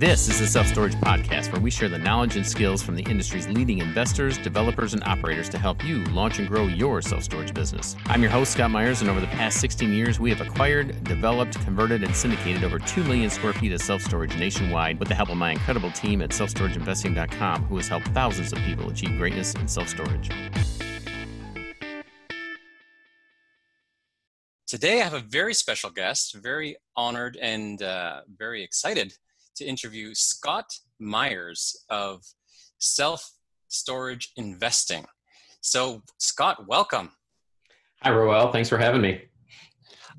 This is the Self Storage Podcast, where we share the knowledge and skills from the industry's leading investors, developers, and operators to help you launch and grow your self storage business. I'm your host, Scott Meyers, and over the past 16 years, we have acquired, developed, converted, and syndicated over 2 million square feet of self storage nationwide with the help of my incredible team at selfstorageinvesting.com, who has helped thousands of people achieve greatness in self storage. Today, I have a very special guest, very honored and uh, very excited to interview Scott Meyers of Self Storage Investing. So, Scott, welcome. Hi, Roel. Thanks for having me.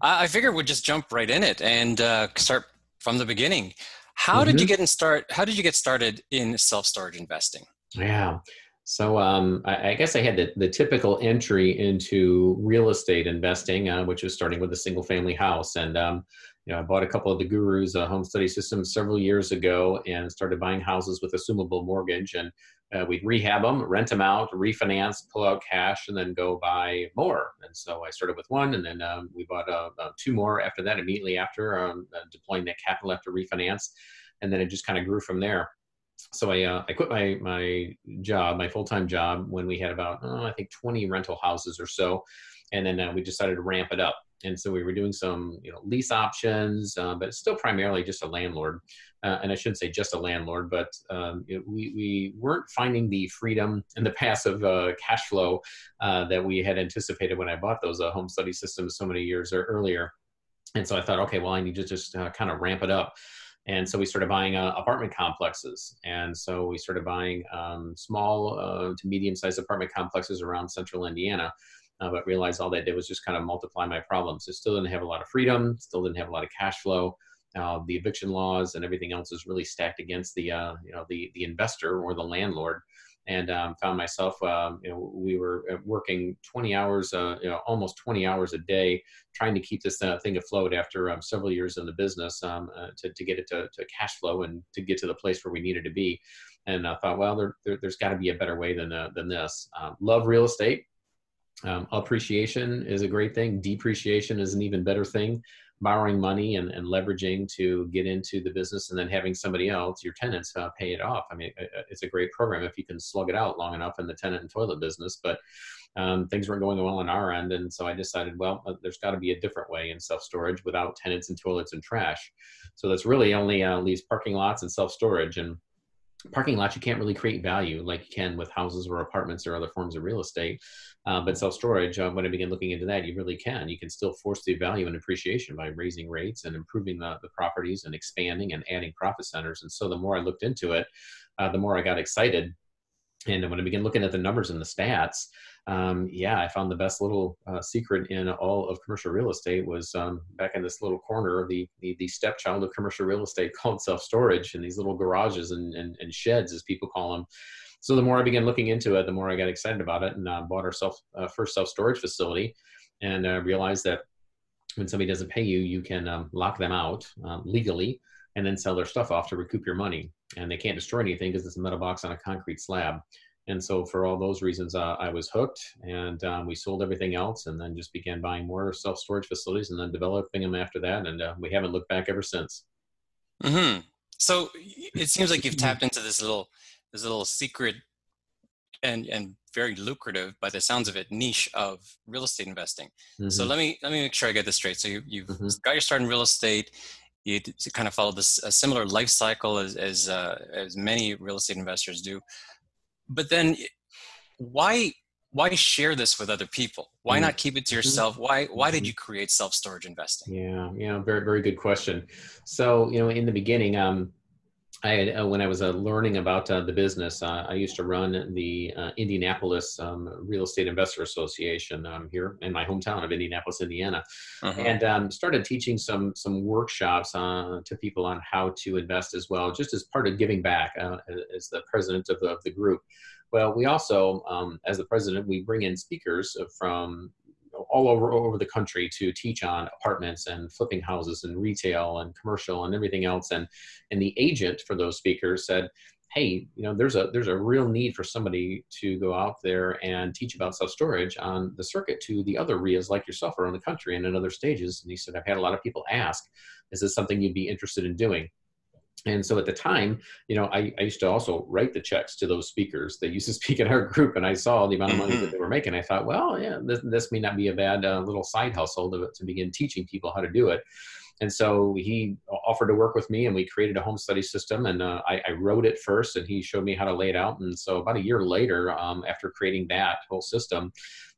I figured we'd just jump right in it and uh, start from the beginning. How mm-hmm. did you mm-hmm. get in start? How did you get started in self storage investing? Yeah. So um, I, I, guess I had the, the typical entry into real estate investing, uh, which was starting with a single family house. And um, you know, I bought a couple of the Gurus uh, home study systems several years ago and started buying houses with assumable mortgage. And uh, we'd rehab them, rent them out, refinance, pull out cash, and then go buy more. And so I started with one, and then um, we bought uh, uh two more after that, immediately after um, uh, deploying that capital after refinance. And then it just kind of grew from there. So I, uh, I quit my, my job, my full time job, when we had about, oh, I think, 20 rental houses or so. And then we decided to ramp it up and so we were doing some you know lease options uh, but still primarily just a landlord uh, and i shouldn't say just a landlord but um, it, we, we weren't finding the freedom and the passive uh, cash flow uh, that we had anticipated when i bought those uh, home study systems so many years earlier. And so i thought okay well i need to just uh, kind of ramp it up. And so we started buying apartment complexes. And so we started buying um, small to medium sized apartment complexes around central indiana uh, but realized all that did was just kind of multiply my problems. It still didn't have a lot of freedom, still didn't have a lot of cash flow. Uh, the eviction laws and everything else is really stacked against the uh, you know the the investor or the landlord. And um, found myself, um, you know, we were uh, working 20 hours, uh, you know, almost 20 hours a day, trying to keep this uh, thing afloat after um, several years in the business um, to, to get it to, to cash flow and to get to the place where we needed to be and I thought, well, there, there, has got to be a better way than uh, than this. Um, love real estate, um, appreciation is a great thing. Depreciation is an even better thing. Borrowing money and, and leveraging to get into the business and then having somebody else, your tenants, uh, pay it off. I mean, it's a great program if you can slug it out long enough in the tenant and toilet business. But um, things weren't going well on our end. And so I decided, well, uh, there's got to be a different way in self storage without tenants and toilets and trash. So that's really only uh, leaves parking lots and self storage. And parking lots you can't really create value like you can with houses or apartments or other forms of real estate uh, but self-storage uh, when i began looking into that you really can. You can still force the value and appreciation by raising rates and improving the, the properties and expanding and adding profit centers. And so the more i looked into it uh, the more i got excited. And when i began looking at the numbers and the stats um, yeah, I found the best little uh, secret in all of commercial real estate was um, back in this little corner of the, the, the stepchild of commercial real estate called self storage and these little garages and, and, and, sheds, as people call them. So the more I began looking into it, the more I got excited about it and uh, bought our self uh, first self storage facility, and uh, realized that when somebody doesn't pay you, you can um, lock them out um, legally and then sell their stuff off to recoup your money. And they can't destroy anything because it's a metal box on a concrete slab and so for all those reasons uh, i was hooked and um, we sold everything else and then just began buying more self-storage facilities and then developing them after that and uh, we haven't looked back ever since mm-hmm. so it seems like you've tapped into this little this little secret and and very lucrative by the sounds of it niche of real estate investing mm-hmm. so let me let me make sure i get this straight so you, you've mm-hmm. got your start in real estate you kind of follow this a similar life cycle as as, uh, as many real estate investors do but then why why share this with other people why mm. not keep it to mm-hmm. yourself why why did mm-hmm. you create self storage investing yeah yeah very very good question so you know in the beginning um I had, uh, when I was uh, learning about uh, the business, uh, I used to run the uh, Indianapolis um, Real Estate Investor Association um, here in my hometown of Indianapolis, Indiana, uh-huh. and um, started teaching some some workshops uh, to people on how to invest as well, just as part of giving back as the president of the, of the group. Well, we also, um, as the president, we bring in speakers from all over over the country to teach on apartments and flipping houses and retail and commercial and everything else. And and the agent for those speakers said, "Hey, you know, there's a there's a real need for somebody to go out there and teach about self storage on the circuit to the other RIAs like yourself around the country and in other stages." And he said, "I've had a lot of people ask, is this something you'd be interested in doing?" And so at the time you know I, I, used to also write the checks to those speakers that used to speak in our group and i saw the amount of money mm-hmm. that they were making i thought well yeah this, this may not be a bad uh, little side hustle to, to begin teaching people how to do it and so he offered to work with me and we created a home study system and uh, I, I, wrote it first and he showed me how to lay it out. And so about a year later um, after creating that whole system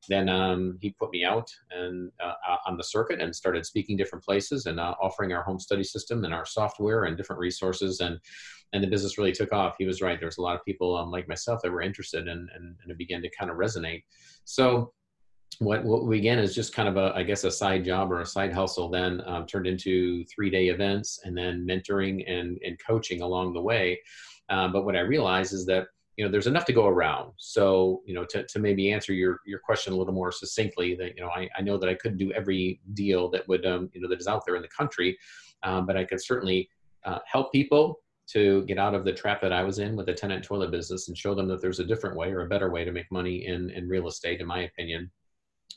then um, he put me out and uh, on the circuit and started speaking different places and uh, offering our home study system and our software and different resources. And and the business really took off. He was right. There was a lot of people um, like myself that were interested and, and, and it began to kind of resonate. So what, what began as just kind of a, I guess, a side job or a side hustle then um, turned into three day events and then mentoring and, and coaching along the way. Um, but what I realized is that, you know, there's enough to go around. So, you know, to, to maybe answer your, your question a little more succinctly that, you know, I, I know that I couldn't do every deal that would, um, you know, that is out there in the country, um, but I could certainly uh, help people to get out of the trap that I was in with the tenant toilet business and show them that there's a different way or a better way to make money in, in real estate, in my opinion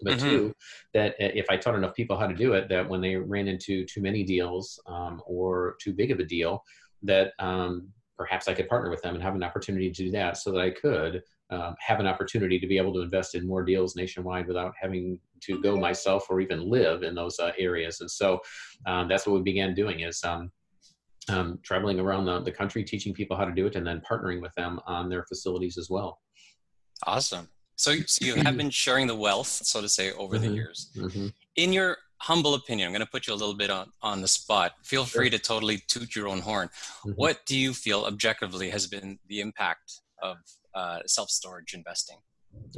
but mm-hmm. two that if i taught enough people how to do it that when they ran into too many deals um, or too big of a deal that um, perhaps i could partner with them and have an opportunity to do that so that i could um, have an opportunity to be able to invest in more deals nationwide without having to go myself or even live in those uh, areas. And so um, that's what we began doing is um, um, traveling around the, the country teaching people how to do it and then partnering with them on their facilities as well. Awesome so, so you have been sharing the wealth, so to say, over mm-hmm. the years. Mm-hmm. In your humble opinion, I'm going to put you a little bit on, on the spot. Feel free to totally toot your own horn. Mm-hmm. What do you feel objectively has been the impact of uh, self storage investing?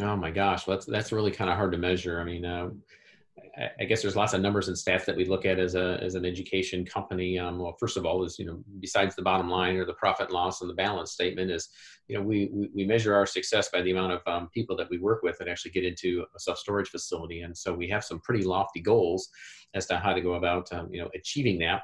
Oh my gosh, that's that's really kind of hard to measure. I mean, uh, I guess there's lots of numbers and stats that we look at as a as an education company. Um, well, first of all, is you know besides the bottom line or the profit and loss and the balance statement is you know we we, measure our success by the amount of um, people that we work with that actually get into a self storage facility, and so we have some pretty lofty goals as to how to go about um, you know achieving that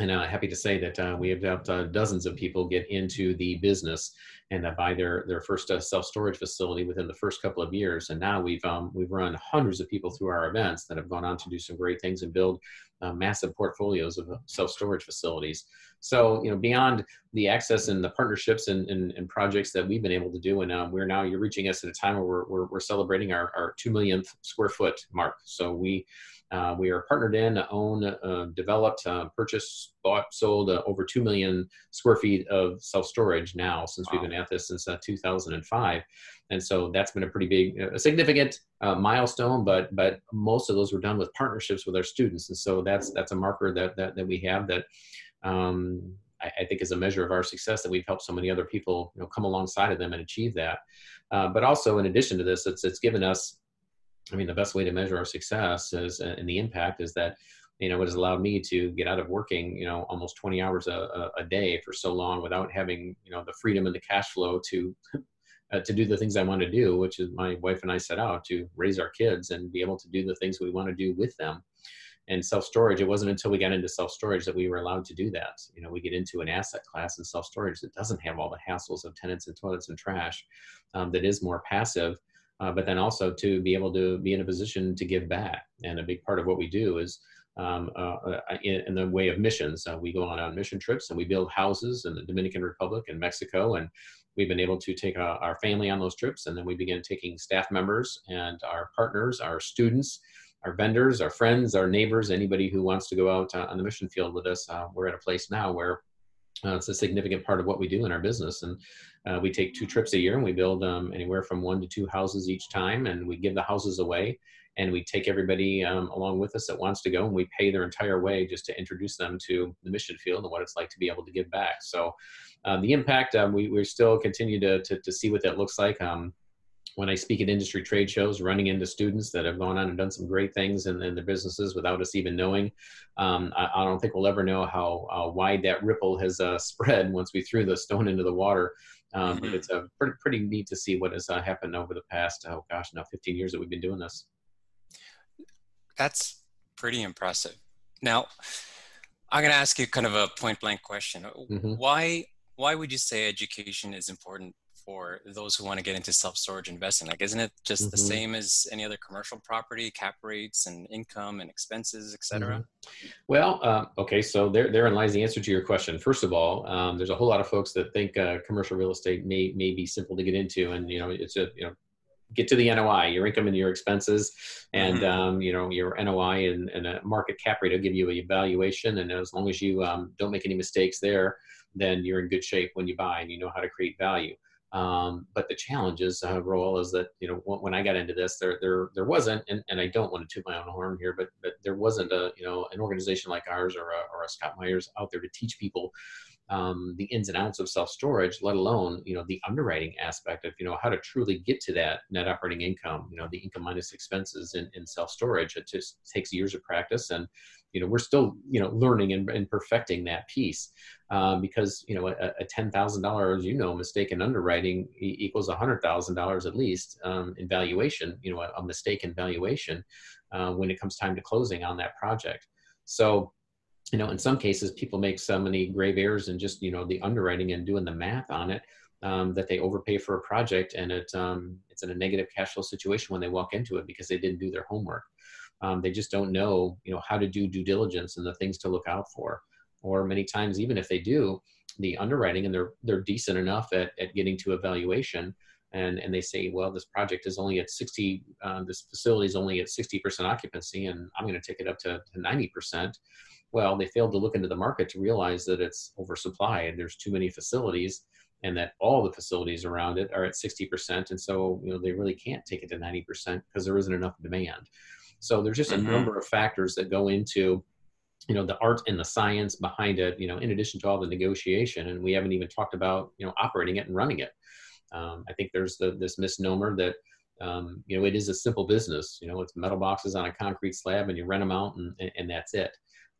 and uh, happy to say that uh, we have helped uh, dozens of people get into the business and uh, buy their their first uh, self storage facility within the first couple of years. And now we've um, we've run hundreds of people through our events that have gone on to do some great things and build uh, massive portfolios of self storage facilities. So you know beyond the access and the partnerships and, and, and projects that we've been able to do, and um, we're now you're reaching us at a time where we're we're, we're celebrating our our two millionth square foot mark. So we uh, we are partnered in, own, uh, developed, uh, purchased, bought, sold uh, over 2 million square feet of self storage now since wow. we've been at this since uh, 2005. And so that's been a pretty big, a significant uh, milestone, but but most of those were done with partnerships with our students. And so that's that's a marker that that, that we have that um, I, I, think is a measure of our success that we've helped so many other people you know, come alongside of them and achieve that. but also in addition to this, it's, it's given us I mean, the best way to measure our success is, uh, and the impact is that, you know, it has allowed me to get out of working, you know, almost 20 hours a, a day for so long without having, you know, the freedom and the cash flow to, uh, to do the things I want to do, which is my wife and I set out to raise our kids and be able to do the things we want to do with them. And self storage, it wasn't until we got into self storage that we were allowed to do that. You know, we get into an asset class in self storage that doesn't have all the hassles of tenants and toilets and trash, um, that is more passive uh, but then also to be able to be in a position to give back. And a big part of what we do is um, uh, uh in, in, the way of missions. Uh, we go on, on mission trips and we build houses in the Dominican Republic and Mexico. And we've been able to take uh, our family on those trips. And then we begin taking staff members and our partners, our students, our vendors, our friends, our neighbors, anybody who wants to go out uh, on the mission field with us. we're at a place now where uh, it's a significant part of what we do in our business. And uh, we take two trips a year and we build um, anywhere from one to two houses each time. And we give the houses away and we take everybody um, along with us that wants to go and we pay their entire way just to introduce them to the mission field and what it's like to be able to give back. So uh, the impact, um, we, we still continue to, to, to, see what that looks like. Um, when I speak at industry trade shows, running into students that have gone on and done some great things in, in their businesses without us even knowing. Um, I, I, don't think we'll ever know how uh, wide that ripple has uh, spread once we threw the stone into the water. Um, mm-hmm. But it's uh, pretty, pretty neat to see what has uh, happened over the past, oh gosh, now 15 years that we've been doing this. That's pretty impressive. Now, I'm going to ask you kind of a point blank question. Mm-hmm. Why, why would you say education is important for those who want to get into self-storage investing? Like, isn't it just mm-hmm. the same as any other commercial property, cap rates and income and expenses, et cetera? Mm-hmm. Well, uh, okay, so there, therein lies the answer to your question. First of all, um, there's a whole lot of folks that think uh, commercial real estate may may be simple to get into, and you know, it's a you know get to the NOI, your income and your expenses, and mm-hmm. um, you know your NOI and, and, a market cap rate will give you a valuation. And as long as you um, don't make any mistakes there, then you're in good shape when you buy and you know how to create value. Um, but the challenge is, uh, Roel, is that you know when I got into this, there there there wasn't, and, and I don't want to toot my own horn here, but but there wasn't a you know an organization like ours or a, or a Scott Meyers out there to teach people um, the ins and outs of self storage, let alone you know the underwriting aspect of you know how to truly get to that net operating income. You know the income minus expenses in, in self storage. It just takes years of practice, and you know we're still you know learning and, and perfecting that piece um, because you know a, a ten thousand dollars you know mistake in underwriting e- equals a hundred thousand dollars at least um, in valuation. You know a, a mistake in valuation uh, when it comes time to closing on that project. So you know, in some cases, people make so many grave errors in just, you know, the underwriting and doing the math on it um, that they overpay for a project and it, um, it's in a negative cash flow situation when they walk into it because they didn't do their homework. Um, they just don't know, you know, how to do due diligence and the things to look out for. Or many times, even if they do the underwriting and they're they're decent enough at, at getting to evaluation, and and they say, well, this project is only at 60, uh, this facility is only at 60% occupancy, and I'm going to take it up to, to 90%. Well, they failed to look into the market to realize that it's oversupplied. There's too many facilities, and that all the facilities around it are at 60%. And so, you know, they really can't take it to 90% because there isn't enough demand. So there's just a mm-hmm. number of factors that go into you know the art and the science behind it you know in addition to all the negotiation and we haven't even talked about you know operating it and running it. Um, i think there's the, this misnomer that um, you know it is a simple business. You know it's metal boxes on a concrete slab and you rent them out and, and that's it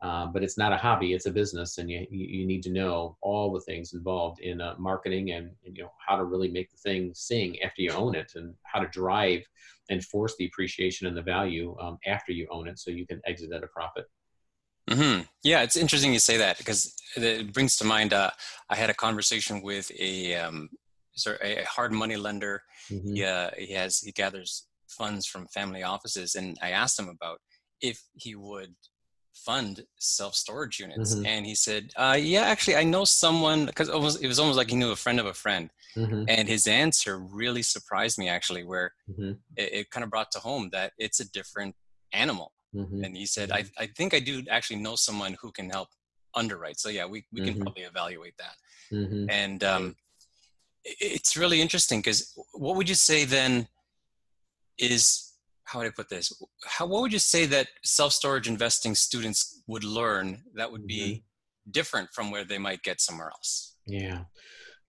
uh, but it's not a hobby; it's a business, and you you need to know all the things involved in uh, marketing and, and, you know how to really make the thing sing after you own it, and how to drive and force the appreciation and the value um, after you own it, so you can exit at a profit. Mm-hmm. Yeah, it's interesting you say that because it brings to mind. Uh, I had a conversation with a um, sorry, a hard money lender. Mm-hmm. He, uh, he has he gathers funds from family offices, and I asked him about if he would fund self storage units. Mm-hmm. And he said, uh, "Yeah, actually, I know someone because it was, it was almost like he knew a friend of a friend." Mm-hmm. And his answer really surprised me, actually, where mm-hmm. it, it, kind of brought to home that it's a different animal. Mm-hmm. And he said, I, "I think I do actually know someone who can help underwrite." So yeah, we we can mm-hmm. probably evaluate that. Mm-hmm. And um, it's really interesting because what would you say then is how would I put this? How what would you say that self storage investing students would learn that would be mm-hmm. different from where they might get somewhere else? Yeah.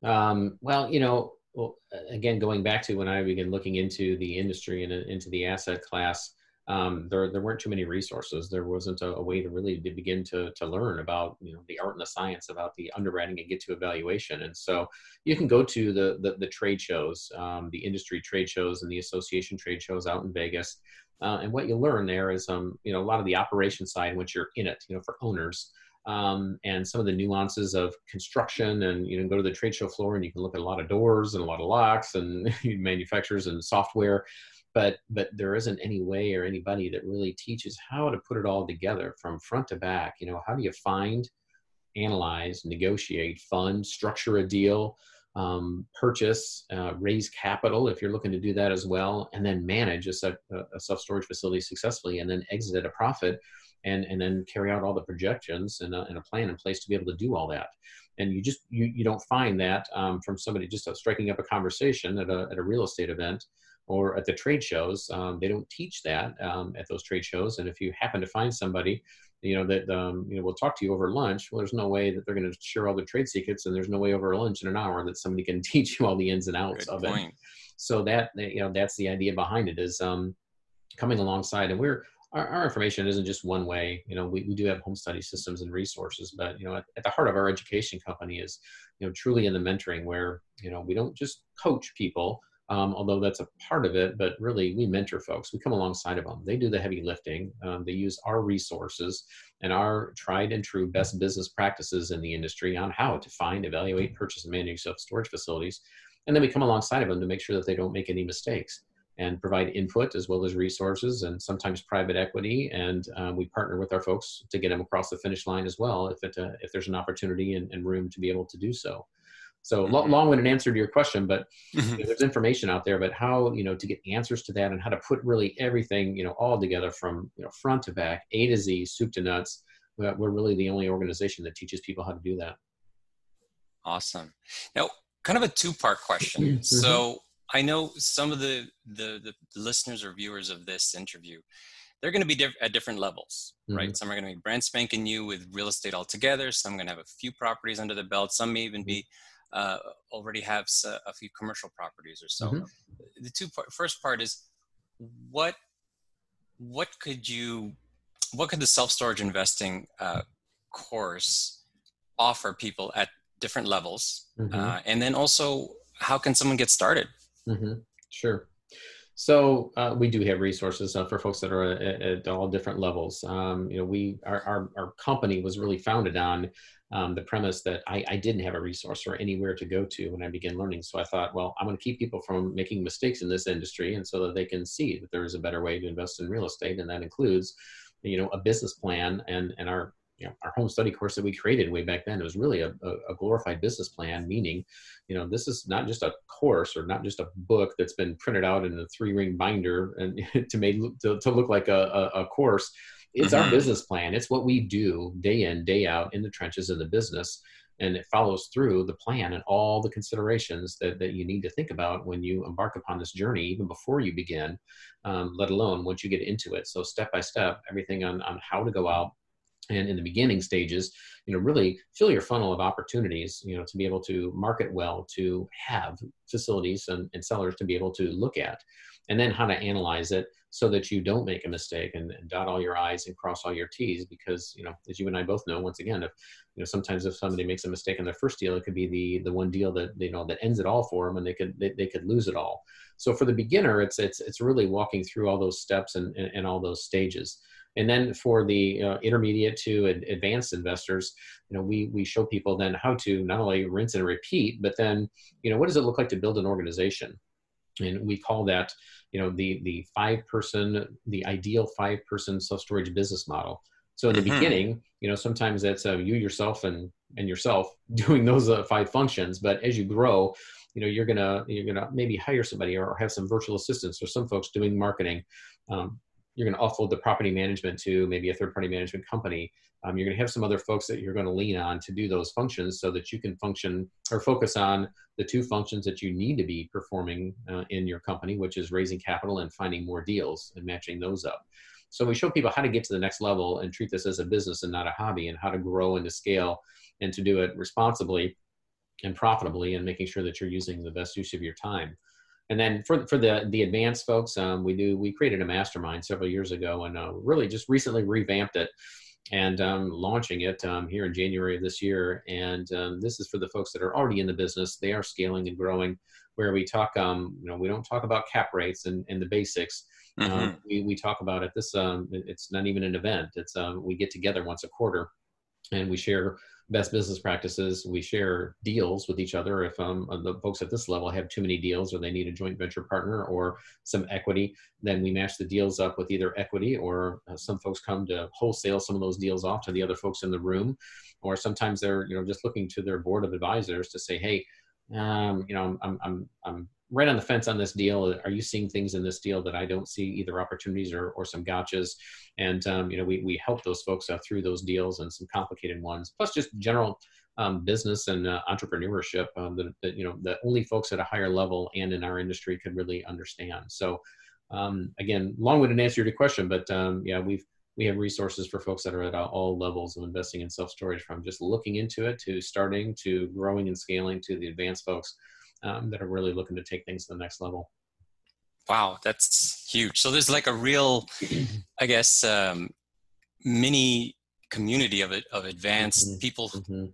Um, well, you know, well, again, going back to when I began looking into the industry and into the asset class, um, there there weren't too many resources. There wasn't a, a, way to really to begin to to learn about you know the art and the science about the underwriting and get to evaluation. And so you can go to the the, the trade shows, um, the industry trade shows, and the association trade shows out in Vegas. Uh, and what you learn there is um, you know a lot of the operation side, once you're in it, you know for owners. Um, and some of the nuances of construction and you know go to the trade show floor and you can look at a lot of doors and a lot of locks and manufacturers and software but but there isn't any way or anybody that really teaches how to put it all together from front to back. You know how do you find analyze negotiate fund structure a deal um, purchase uh, raise capital if you're looking to do that as well and then manage a, a self-storage facility successfully and then exit at a profit and and then carry out all the projections and a, and a plan in place to be able to do all that. And you just you, you don't find that um, from somebody just striking up a conversation at a, at a real estate event or at the trade shows. Um, they don't teach that um, at those trade shows. And if you happen to find somebody, you know that um, you know will talk to you over lunch, well, there's no way that they're going to share all the trade secrets, and there's no way over lunch in an hour that somebody can teach you all the ins and outs of point. it. So that you know that's the idea behind it is um, coming alongside, and we're our, our, information isn't just one way. You know, we, we do have home study systems and resources, but you know, at, at, the heart of our education company is, you know, truly in the mentoring where, you know, we don't just coach people, um, although that's a part of it, but really we mentor folks. We come alongside of them. They do the heavy lifting. Um, they use our resources and our tried and true best business practices in the industry on how to find, evaluate, purchase, and manage self storage facilities. and then we come alongside of them to make sure that they don't make any mistakes and provide input as well as resources and sometimes private equity. And uh, we partner with our folks to get them across the finish line as well if, it, uh, if there's an opportunity and, and, room to be able to do so. So mm-hmm. long-winded answer to your question, but mm-hmm. there's information out there. But how you know to get answers to that and how to put really everything you know all together from you know front to back, A to Z, soup to nuts. We're really the only organization that teaches people how to do that. Awesome. Now, kind of a two-part question. Mm-hmm. So I know some of the, the, the listeners or viewers of this interview, they're going to be diff- at different levels, mm-hmm. right? Some are going to be brand spanking new with real estate altogether. Some are going to have a few properties under the belt. Some may even be uh, already have a few commercial properties or so. Mm-hmm. The two part, first part is what what could you what could the self storage investing uh, course offer people at different levels, mm-hmm. uh, and then also how can someone get started? Mm-hmm. Sure. So uh, we do have resources uh, for folks that are at, at all different levels. Um, you know, we our, our, our company was really founded on um, the premise that I, I, didn't have a resource or anywhere to go to when I began learning. So I thought, well, I'm going to keep people from making mistakes in this industry, and so that they can see that there is a better way to invest in real estate, and that includes, you know, a business plan and and our you know, our home study course that we created way back then, it was really a, a, glorified business plan, meaning, you know, this is not just a course or not just a book that's been printed out in a three ring binder and to make to, to look like a, a, a course. It's mm-hmm. our business plan. It's what we do day in, day out in the trenches of the business. And it follows through the plan and all the considerations that, that you need to think about when you embark upon this journey, even before you begin, um, let alone once you get into it. So, step by step, everything on, on how to go out, and in the beginning stages you know really fill your funnel of opportunities you know to be able to market well to have facilities and, and sellers to be able to look at and then how to analyze it so that you don't make a mistake and, and, dot all your i's and cross all your t's because you know as you and i both know once again if you know sometimes if somebody makes a mistake on their first deal it could be the the one deal that you know that ends it all for them and they could they, they could lose it all. So for the beginner it's it's it's really walking through all those steps and, and, and all those stages and then for the uh, intermediate to advanced investors, you know, we we show people then how to not only rinse and repeat, but then you know what does it look like to build an organization, and we call that you know the the five person the ideal five person self storage business model. So in the mm-hmm. beginning, you know, sometimes that's uh, you yourself and and yourself doing those uh, five functions. But as you grow, you know, you're gonna you're gonna maybe hire somebody or have some virtual assistants or some folks doing marketing. Um, you're going to offload the property management to maybe a third party management company. Um, you're going to have some other folks that you're going to lean on to do those functions so that you can function or focus on the two functions that you need to be performing uh, in your company, which is raising capital and finding more deals and matching those up. So we show people how to get to the next level and treat this as a business and not a hobby and how to grow and to scale and to do it responsibly and profitably and making sure that you're using the best use of your time and then for for the the advanced folks, um, we do we created a mastermind several years ago, and uh, really just recently revamped it and um, launching it um, here in January of this year. And um, this is for the folks that are already in the business; they are scaling and growing. Where we talk, um, you know, we don't talk about cap rates and, and the basics. Um, mm-hmm. we we talk about it. This it's not even an event. It's we get together once a quarter, and we share best business practices. We share deals with each other. If um, the folks at this level have too many deals or they need a joint venture partner or some equity, then we match the deals up with either equity or uh, some folks come to wholesale some of those deals off to the other folks in the room. Or sometimes they're you know just looking to their board of advisors to say, hey, um, you know, I'm, I'm, I'm right on the fence on this deal. Are you seeing things in this deal that I don't see, either opportunities or, or some gotchas? And um, you know, we we help those folks uh, through those deals and some complicated ones, plus just general um, business and uh, entrepreneurship um, that, that, you know that only folks at a higher level and in our industry could really understand. So um, again, long-winded answer to your question, but um, yeah, we've we have resources for folks that are at all levels of investing in self-storage from just looking into it to starting to growing and scaling to the advanced folks um, that are really looking to take things to the next level. Wow, that's huge. So there's like a real, I guess, um, mini community of it of advanced mm-hmm. people, mm-hmm.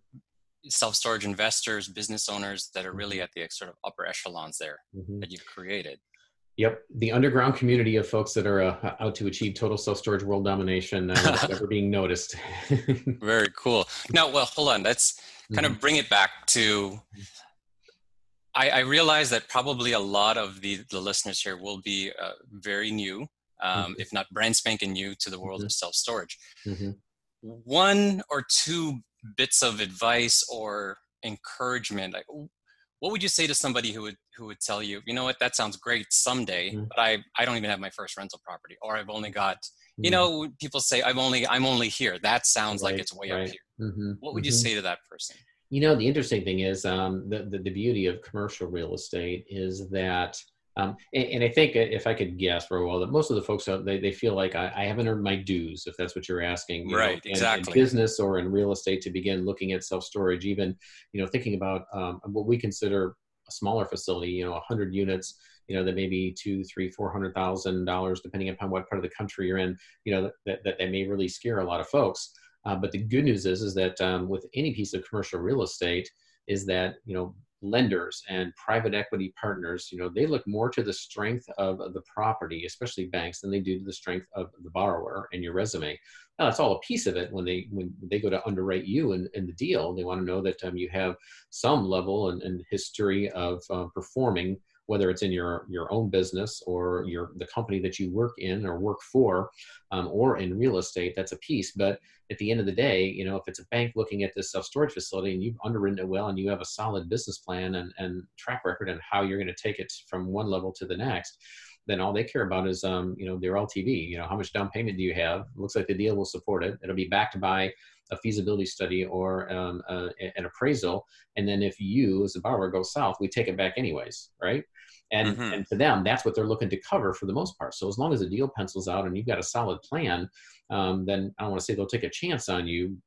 self storage investors, business owners that are really at the sort of upper echelons there mm-hmm. that you've created. Yep, the underground community of folks that are uh, out to achieve total self storage world domination uh, never being noticed. Very cool. Now, well, hold on. Let's kind of mm-hmm. bring it back to I, I, realize that probably a lot of the, the listeners here will be uh, very new, um, mm-hmm. if not brand spanking new to the world mm-hmm. of self storage. Mm-hmm. One or two bits of advice or encouragement, like what would you say to somebody who would who would tell you, you know what, that sounds great someday, mm-hmm. but I I don't even have my first rental property, or I've only got, you mm-hmm. know, people say I'm only I'm only here. That sounds right, like it's way right. up here. Mm-hmm. What would you say to that person? You know, the interesting thing is um, the, the, the beauty of commercial real estate is that, um, and, and, I think if I could guess for a while that most of the folks out they, they feel like I, I haven't earned my dues, if that's what you're asking. You right, know, exactly. In, in, business or in real estate to begin looking at self storage, even you know thinking about um, what we consider a smaller facility, you know, 100 units, you know, that may be two, three, four hundred thousand dollars, depending upon what part of the country you're in. You know, that, that, that may really scare a lot of folks. Uh, but the good news is, is that um, with any piece of commercial real estate, is that you know lenders and private equity partners, you know, they look more to the strength of the property, especially banks, than they do to the strength of the borrower and your resume. Now, that's all a piece of it. When they when they go to underwrite you in, in the deal, they want to know that um, you have some level and, and history of uh, performing whether it's in your your own business or your the company that you work in or work for um, or in real estate that's a piece but at the end of the day you know if it's a bank looking at this self-storage facility and you've underwritten it well and you have a solid business plan and, and track record and how you're going to take it from one level to the next then all they care about is um, you know their LTV. You know how much down payment do you have? looks like the deal will support it. It'll be backed by a feasibility study or um, uh, an appraisal. And then if you, as a borrower, go south, we take it back anyways, right? And, mm-hmm. and to them, that's what they're looking to cover for the most part. So as long as the deal pencils out and you've got a solid plan, um, then I don't want to say they'll take a chance on you,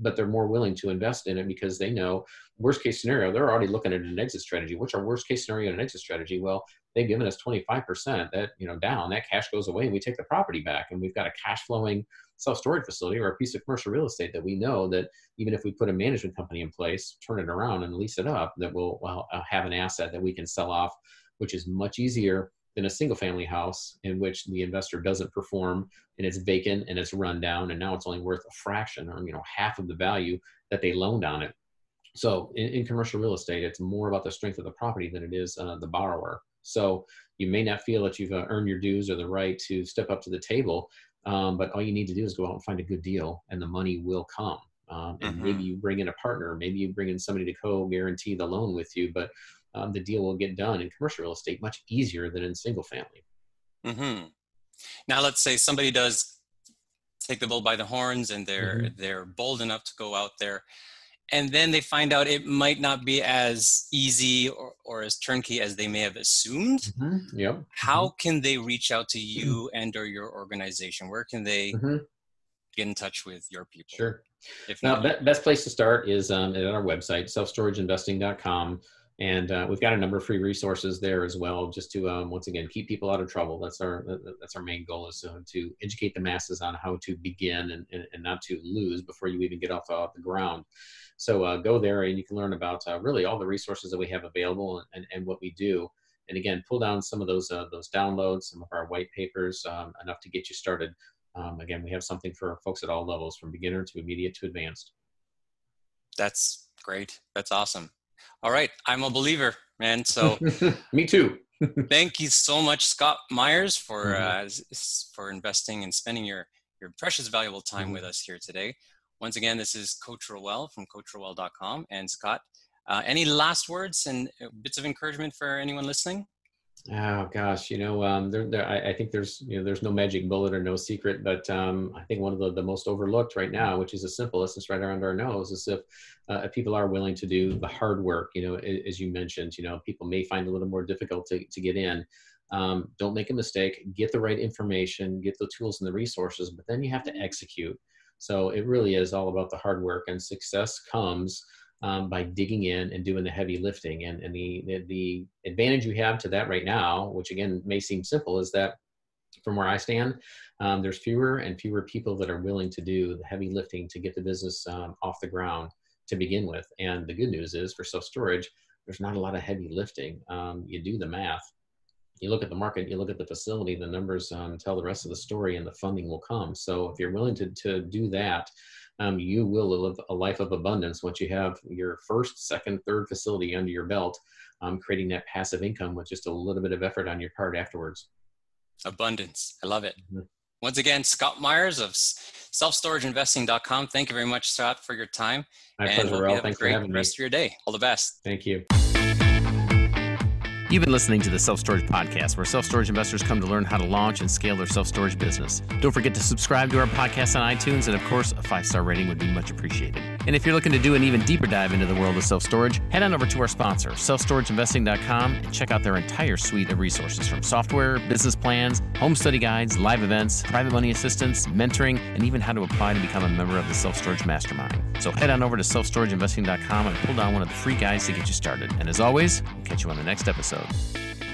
but they're more willing to invest in it because they know worst case scenario they're already looking at an exit strategy what's our worst case scenario and an exit strategy well they've given us 25% that you know down that cash goes away and we take the property back and we've got a cash flowing self-storage facility or a piece of commercial real estate that we know that even if we put a management company in place turn it around and lease it up that we'll, well, uh, have an asset that we can sell off which is much easier than a single family house in which the investor doesn't perform and it's vacant and it's run down and now it's only worth a fraction or you know half of the value that they loaned on it. So in, in commercial real estate it's more about the strength of the property than it is uh, the borrower. So you may not feel that you've uh, earned your dues or the right to step up to the table um, but all you need to do is go out and find a good deal and the money will come. Um, and mm-hmm. maybe you bring in a partner maybe you bring in somebody to co-guarantee the loan with you but um, the deal will get done in commercial real estate much easier than in single family. Mm-hmm. Now, let's say somebody does take the bull by the horns and they're mm-hmm. they're bold enough to go out there, and then they find out it might not be as easy or, or as turnkey as they may have assumed. Mm-hmm. Yep. How mm-hmm. can they reach out to you and or your organization? Where can they mm-hmm. get in touch with your people? Sure. If now, not, best place to start is um, at our website, selfstorageinvesting.com. And uh, we've got a number of free resources there as well, just to um, once again keep people out of trouble. That's our that's our main goal is to, educate the masses on how to begin and, and, and, not to lose before you even get off, off the ground. So uh, go there and you can learn about uh, really all the resources that we have available and, and what we do. And again, pull down some of those uh, those downloads, some of our white papers, um, enough to get you started. Um, again, we have something for folks at all levels, from beginner to immediate to advanced. That's great. That's awesome. All right, I'm a believer, man. So me too. thank you so much, Scott Meyers, for mm-hmm. uh, for investing and spending your your precious, valuable time mm-hmm. with us here today. Once again, this is Coach Roel from CoachRoel.com, and Scott. Uh, any last words and uh, bits of encouragement for anyone listening? Oh gosh, you know, um, there, there, I, I, think there's, you know, there's no magic bullet or no secret, but um, I think one of the, the most overlooked right now, which is the simplest, it's right around our nose, is if, uh, if people are willing to do the hard work. You know, as you mentioned, you know, people may find a little more difficult to, to get in. Um, don't make a mistake. Get the right information, get the tools and the resources, but then you have to execute. So it really is all about the hard work, and success comes um, by digging in and doing the heavy lifting. And, and the, the, the advantage you have to that right now, which again may seem simple, is that from where I stand, um, there's fewer and fewer people that are willing to do the heavy lifting to get the business um, off the ground to begin with. And the good news is for self storage, there's not a lot of heavy lifting. Um, you do the math. You look at the market, you look at the facility, the numbers um, tell the rest of the story, and the funding will come. So if you're willing to, to do that, um, you will live a life of abundance once you have your first, second, third facility under your belt, um, creating that passive income with just a little bit of effort on your part afterwards. Abundance. I love it. Mm-hmm. Once again, Scott Meyers of selfstorageinvesting.com. Thank you very much, Scott, for your time. My and pleasure, Ralph. Thanks for having rest me. of your day. All the best. Thank you. You've been listening to the Self Storage Podcast, where self storage investors come to learn how to launch and scale their self storage business. Don't forget to subscribe to our podcast on iTunes, and of course, a five star rating would be much appreciated. And if you're looking to do an even deeper dive into the world of self storage, head on over to our sponsor, selfstorageinvesting.com, and check out their entire suite of resources from software, business plans, home study guides, live events, private money assistance, mentoring, and even how to apply to become a member of the Self Storage Mastermind. So head on over to selfstorageinvesting.com and pull down one of the free guides to get you started. And as always, we'll catch you on the next episode. Tchau.